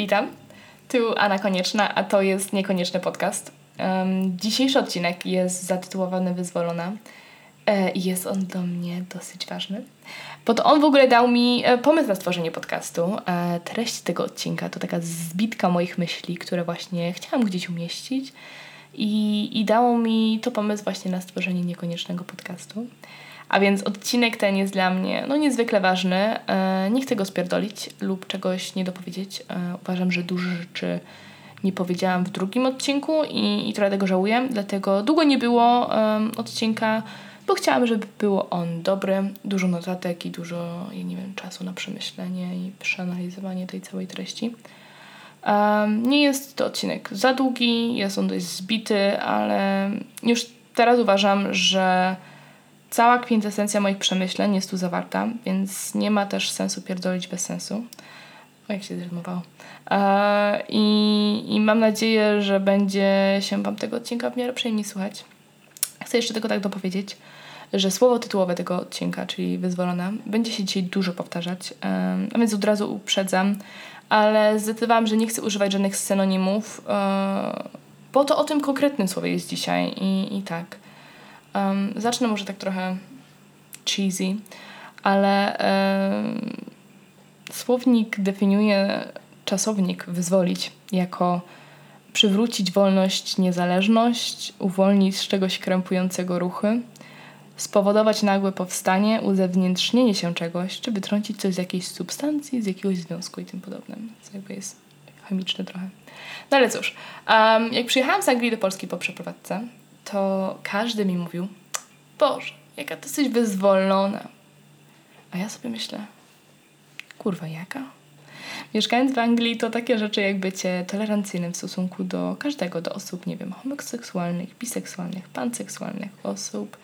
Witam, tu Anna Konieczna, a to jest Niekonieczny Podcast. Um, dzisiejszy odcinek jest zatytułowany Wyzwolona e, i jest on do mnie dosyć ważny, bo to on w ogóle dał mi e, pomysł na stworzenie podcastu. E, treść tego odcinka to taka zbitka moich myśli, które właśnie chciałam gdzieś umieścić i, i dało mi to pomysł właśnie na stworzenie niekoniecznego podcastu. A więc odcinek ten jest dla mnie no, niezwykle ważny. E, nie chcę go spierdolić lub czegoś nie dopowiedzieć. E, uważam, że dużo rzeczy nie powiedziałam w drugim odcinku i, i trochę tego żałuję, dlatego długo nie było odcinka, bo chciałam, żeby było on dobry. Dużo notatek i dużo, ja nie wiem, czasu na przemyślenie i przeanalizowanie tej całej treści. Nie jest to odcinek za długi, jest on dość zbity, ale już teraz uważam, że Cała kwintesencja moich przemyśleń jest tu zawarta, więc nie ma też sensu pierdolić bez sensu. O, jak się zrymowało. E, i, I mam nadzieję, że będzie się Wam tego odcinka w miarę przyjemnie słuchać. Chcę jeszcze tylko tak dopowiedzieć, że słowo tytułowe tego odcinka, czyli wyzwolona, będzie się dzisiaj dużo powtarzać, a więc od razu uprzedzam, ale zdecydowałam, że nie chcę używać żadnych synonimów, e, bo to o tym konkretnym słowie jest dzisiaj i, i tak. Zacznę może tak trochę cheesy, ale słownik definiuje czasownik wyzwolić jako przywrócić wolność, niezależność, uwolnić z czegoś krępującego ruchy, spowodować nagłe powstanie, uzewnętrznienie się czegoś, czy wytrącić coś z jakiejś substancji, z jakiegoś związku i tym podobnym. Co jakby jest chemiczne trochę. No ale cóż, um, jak przyjechałam z Anglii do Polski po przeprowadzce, to każdy mi mówił, Boże, jaka ty jesteś wyzwolona. A ja sobie myślę, kurwa, jaka? Mieszkając w Anglii to takie rzeczy jak bycie tolerancyjnym w stosunku do każdego, do osób, nie wiem, homoseksualnych, biseksualnych, panseksualnych, osób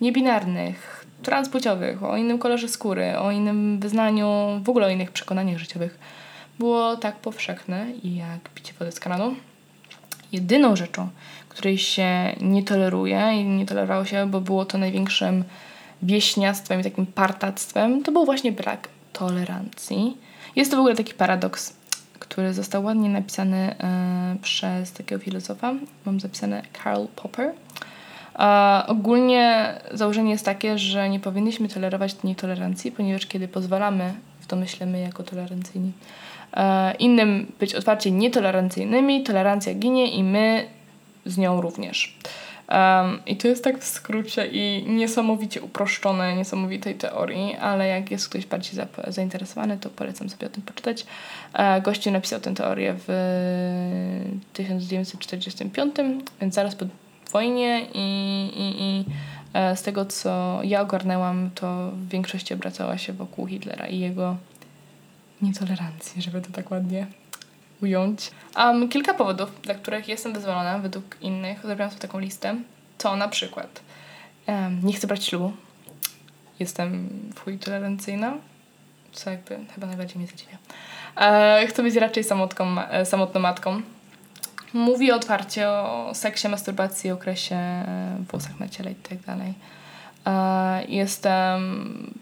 niebinarnych, transpłciowych, o innym kolorze skóry, o innym wyznaniu, w ogóle o innych przekonaniach życiowych, było tak powszechne jak picie wody z kranu. Jedyną rzeczą, której się nie toleruje i nie tolerowało się, bo było to największym wieśniactwem i takim partactwem, to był właśnie brak tolerancji. Jest to w ogóle taki paradoks, który został ładnie napisany e, przez takiego filozofa. Mam zapisane Karl Popper. Ogólnie założenie jest takie, że nie powinniśmy tolerować nietolerancji, ponieważ kiedy pozwalamy, w to myślimy jako tolerancyjni, e, innym być otwarcie nietolerancyjnymi, tolerancja ginie i my z nią również. Um, I to jest tak w skrócie i niesamowicie uproszczone niesamowitej teorii, ale jak jest ktoś bardziej za, zainteresowany, to polecam sobie o tym poczytać. E, gościu napisał tę teorię w 1945, więc zaraz po wojnie i, i, i e, z tego, co ja ogarnęłam, to w większości obracała się wokół Hitlera i jego nietolerancji, żeby to tak ładnie ująć. Um, kilka powodów, dla których jestem wyzwolona według innych, zrobiłam sobie taką listę, to na przykład um, nie chcę brać ślubu, jestem w chuj tolerancyjna, co jakby chyba najbardziej mnie zadziwia. E, chcę być raczej samotką, e, samotną matką. Mówi otwarcie o seksie, masturbacji, okresie, e, włosach na ciele i tak. E, jestem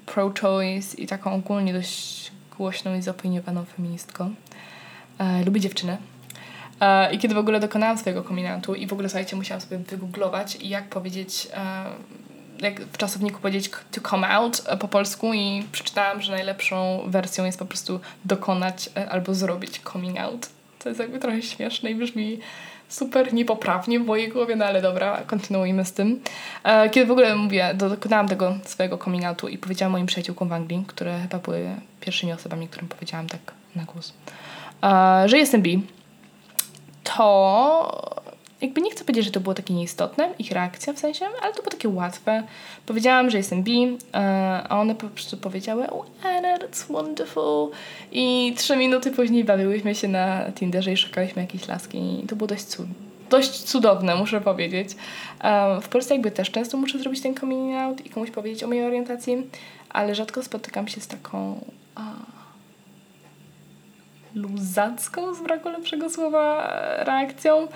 pro-choice i taką ogólnie dość głośną i zaopiniowaną feministką e, lubię dziewczyny. E, I kiedy w ogóle dokonałam swojego kombinatu i w ogóle, słuchajcie, musiałam sobie wygooglować, jak powiedzieć, e, jak w czasowniku powiedzieć to come out e, po polsku i przeczytałam, że najlepszą wersją jest po prostu dokonać e, albo zrobić coming out. To jest jakby trochę śmieszne i brzmi super niepoprawnie w mojej głowie, no ale dobra, kontynuujmy z tym. E, kiedy w ogóle mówię, dokonałam tego swojego coming outu i powiedziałam moim przyjaciółkom w Anglii, które chyba były pierwszymi osobami, którym powiedziałam tak na głos że jestem bi, to jakby nie chcę powiedzieć, że to było takie nieistotne, ich reakcja w sensie, ale to było takie łatwe. Powiedziałam, że jestem bi, a one po prostu powiedziały, oh that's wonderful. I trzy minuty później bawiłyśmy się na Tinderze i szukaliśmy jakiejś laski i to było dość cud dość cudowne, muszę powiedzieć. w Polsce jakby też często muszę zrobić ten coming out i komuś powiedzieć o mojej orientacji, ale rzadko spotykam się z taką luzacką, z braku lepszego słowa, reakcją.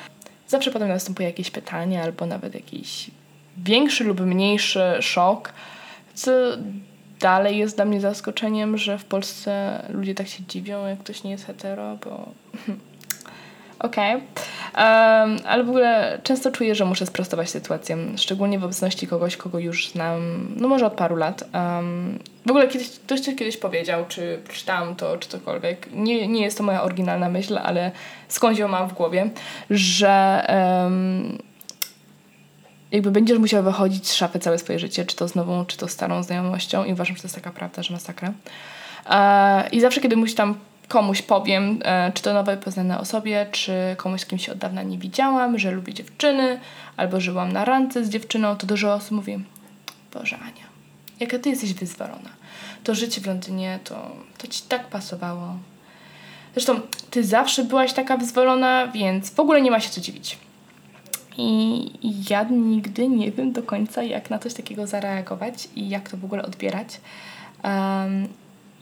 Zawsze potem następuje jakieś pytanie albo nawet jakiś większy lub mniejszy szok, co dalej jest dla mnie zaskoczeniem, że w Polsce ludzie tak się dziwią, jak ktoś nie jest hetero, bo okej. Okay. Um, ale w ogóle często czuję, że muszę sprostować sytuację, szczególnie w obecności kogoś, kogo już znam, no może od paru lat. Um, w ogóle kiedyś, ktoś coś kiedyś powiedział, czy przeczytałam to, czy cokolwiek. Nie, nie jest to moja oryginalna myśl, ale skądś ją mam w głowie, że um, jakby będziesz musiał wychodzić z szafy całe swoje życie, czy to z nową, czy to starą znajomością i uważam, że to jest taka prawda, że masakra. E, I zawsze, kiedy musi tam komuś powiem, e, czy to nowej poznane osobie, czy komuś, z kim się od dawna nie widziałam, że lubię dziewczyny, albo że byłam na randce z dziewczyną, to dużo osób mówi, Boże Ania, jaka ty jesteś wyzwolona. To życie w Londynie, to, to ci tak pasowało. Zresztą ty zawsze byłaś taka wyzwolona, więc w ogóle nie ma się co dziwić. I ja nigdy nie wiem do końca, jak na coś takiego zareagować i jak to w ogóle odbierać. Um,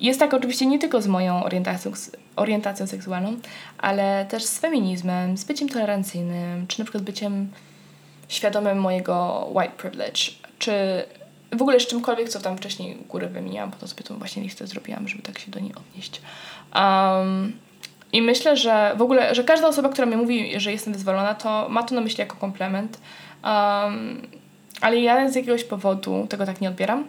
jest tak oczywiście nie tylko z moją orientacją, orientacją seksualną, ale też z feminizmem, z byciem tolerancyjnym, czy na przykład byciem świadomym mojego white privilege, czy w ogóle z czymkolwiek, co tam wcześniej górę wymieniłam, po to sobie tą właśnie listę zrobiłam, żeby tak się do niej odnieść. Um, I myślę, że w ogóle, że każda osoba, która mi mówi, że jestem wyzwolona, to ma to na myśli jako komplement. Um, ale ja z jakiegoś powodu tego tak nie odbieram.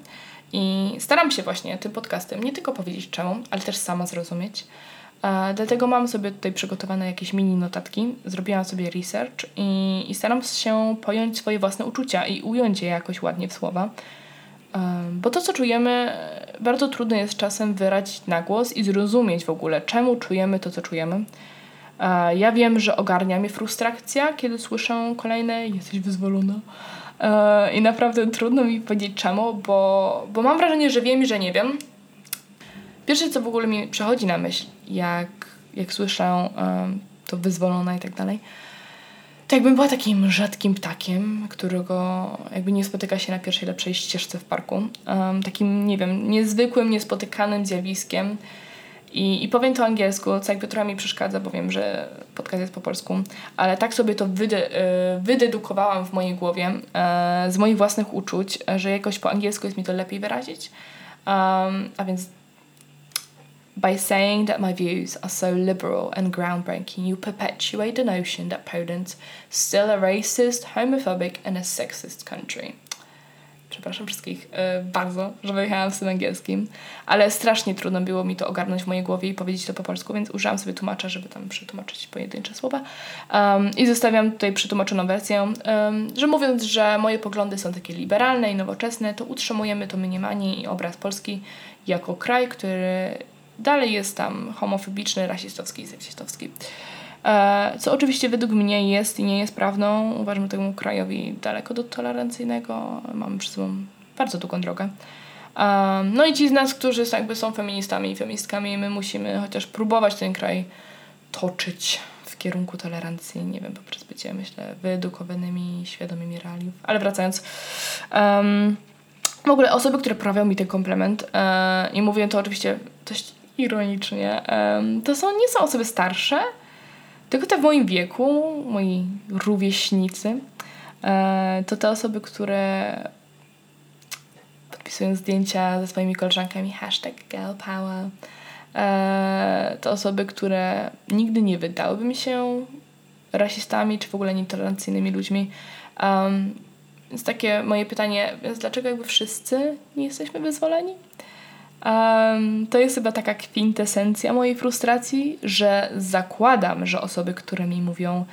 I staram się właśnie tym podcastem nie tylko powiedzieć czemu, ale też sama zrozumieć. E, dlatego mam sobie tutaj przygotowane jakieś mini notatki, zrobiłam sobie research i, i staram się pojąć swoje własne uczucia i ująć je jakoś ładnie w słowa. E, bo to, co czujemy, bardzo trudno jest czasem wyrazić na głos i zrozumieć w ogóle, czemu czujemy to, co czujemy. E, ja wiem, że ogarnia mnie frustracja, kiedy słyszę kolejne jesteś wyzwolona I naprawdę trudno mi powiedzieć czemu, bo, bo mam wrażenie, że wiem i że nie wiem. Pierwsze, co w ogóle mi przychodzi na myśl, jak, jak słyszę um, to wyzwolona i tak dalej, to jakbym była takim rzadkim ptakiem, którego jakby nie spotyka się na pierwszej lepszej ścieżce w parku. Um, takim, nie wiem, niezwykłym, niespotykanym zjawiskiem, i, I powiem to angielsku, co jakby trochę mi przeszkadza, bo wiem, że podcast jest po polsku, ale tak sobie to wyde, e, wydedukowałam w mojej głowie e, z moich własnych uczuć, że jakoś po angielsku jest mi to lepiej wyrazić. Um, a więc By saying that my views are so liberal and groundbreaking, you perpetuate the notion that Poland's still a racist, homophobic and a sexist country przepraszam wszystkich yy, bardzo, że wyjechałam z tym angielskim, ale strasznie trudno było mi to ogarnąć w mojej głowie i powiedzieć to po polsku, więc użyłam sobie tłumacza, żeby tam przetłumaczyć pojedyncze słowa. Um, I zostawiam tutaj przetłumaczoną wersję, um, że mówiąc, że moje poglądy są takie liberalne i nowoczesne, to utrzymujemy to mniemanie i obraz Polski jako kraj, który dalej jest tam homofobiczny, rasistowski i seksistowski. E, co oczywiście według mnie jest i nie jest prawdą. Uważam temu krajowi daleko do tolerancyjnego. Mamy przed sobą bardzo długą drogę. No i ci z nas, którzy jakby są feministami i feministkami, my musimy chociaż próbować ten kraj toczyć w kierunku tolerancji, nie wiem, poprzez bycie, myślę, wyedukowanymi, świadomymi realiów. Ale wracając, um, w ogóle osoby, które prawią mi ten komplement e, i mówię to oczywiście dość ironicznie, to są, nie są osoby starsze, tylko te w moim wieku, moi rówieśnicy, e, to te osoby, które podpisują zdjęcia ze swoimi koleżankami hashtag girl power. E, to osoby, które nigdy nie wydałyby mi się rasistami czy w ogóle nietolerancyjnymi ludźmi. Więc takie moje pytanie, więc dlaczego jakby wszyscy nie jesteśmy wyzwoleni? Um, to jest chyba taka kwintesencja mojej frustracji, że zakładam, że osoby, które mi mówią,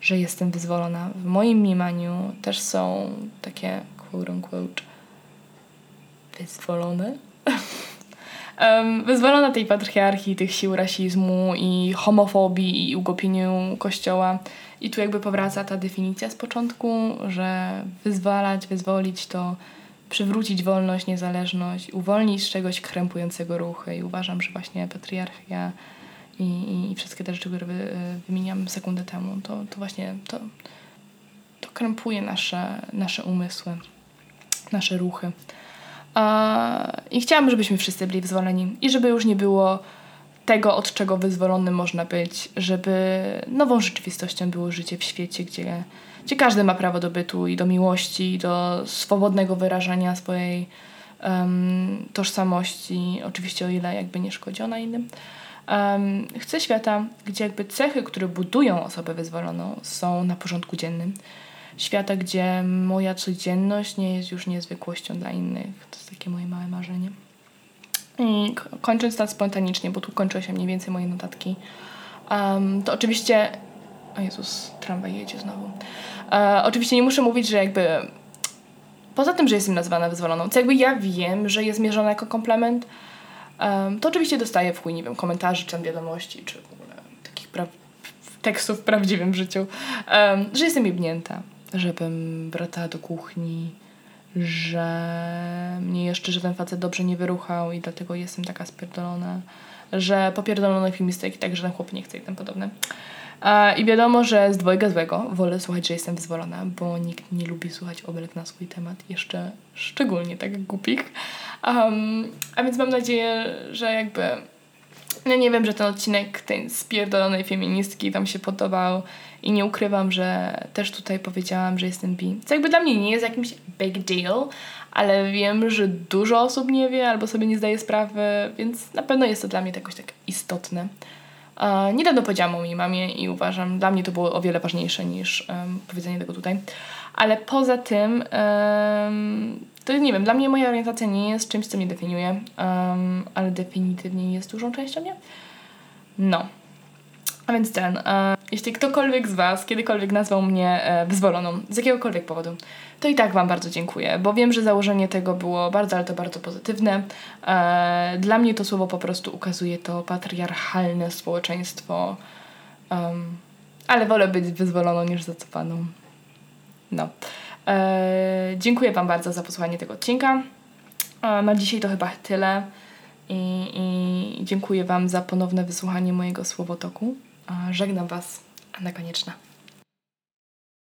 że jestem wyzwolona, w moim mniemaniu też są takie quote unquote wyzwolone. um, wyzwolona tej patriarchii, tych sił rasizmu i homofobii i ugopieniu kościoła. I tu jakby powraca ta definicja z początku, że wyzwalać, wyzwolić to przywrócić wolność, niezależność, uwolnić z czegoś krępującego ruchy. I uważam, że właśnie patriarchia i, i, i wszystkie te rzeczy, które wy, wymieniam sekundę temu, to, to właśnie to, to krępuje nasze, nasze umysły, nasze ruchy. I chciałam, żebyśmy wszyscy byli wyzwoleni i żeby już nie było tego, od czego wyzwolonym można być, żeby nową rzeczywistością było życie w świecie, gdzie gdzie każdy ma prawo do bytu i do miłości, i do swobodnego wyrażania swojej um, tożsamości, oczywiście o ile jakby nie szkodzi ona innym. Um, chcę świata, gdzie jakby cechy, które budują osobę wyzwoloną są na porządku dziennym. Świata, gdzie moja codzienność nie jest już niezwykłością dla innych. To jest takie moje małe marzenie. I kończąc tak spontanicznie, bo tu kończą się mniej więcej moje notatki, um, to oczywiście... O Jezus, tramwaj jedzie znowu. E, oczywiście nie muszę mówić, że jakby poza tym, że jestem nazywana wyzwoloną, co jakby ja wiem, że jest mierzone jako komplement, um, to oczywiście dostaję w chuj, nie wiem, komentarzy, czy wiadomości, czy w ogóle takich pra tekstów w prawdziwym życiu, um, że jestem jebnięta, żebym wracała do kuchni, że mnie jeszcze żaden facet dobrze nie wyruchał i dlatego jestem taka spierdolona, że popierdolony film jest taki, tak, że ten chłop nie chce i tym podobne. I wiadomo, że z dwojga złego wolę słuchać, że jestem wyzwolona, bo nikt nie lubi słuchać obelg na swój temat, jeszcze szczególnie tak głupich. Um, a więc mam nadzieję, że jakby no nie wiem, że ten odcinek tej spierdolonej feministki Wam się podobał i nie ukrywam, że też tutaj powiedziałam, że jestem bi. Co jakby dla mnie nie jest jakimś big deal, ale wiem, że dużo osób nie wie albo sobie nie zdaje sprawy, więc na pewno jest to dla mnie jakoś tak istotne. Niedawno powiedziałam o mojej mamie i uważam, dla mnie to było o wiele ważniejsze niż um, powiedzenie tego tutaj. Ale poza tym, um, to nie wiem, dla mnie moja orientacja nie jest czymś, co mnie definiuje, um, ale definitywnie jest dużą częścią mnie. No. A więc ten, e, jeśli ktokolwiek z Was kiedykolwiek nazwał mnie e, wyzwoloną, z jakiegokolwiek powodu, to i tak Wam bardzo dziękuję, bo wiem, że założenie tego było bardzo, ale to bardzo pozytywne. E, dla mnie to słowo po prostu ukazuje to patriarchalne społeczeństwo, um, ale wolę być wyzwoloną niż zacofaną. No. E, dziękuję Wam bardzo za posłuchanie tego odcinka. E, na dzisiaj to chyba tyle. I, I dziękuję Wam za ponowne wysłuchanie mojego słowotoku. Żegnam Was, Anna Konieczna.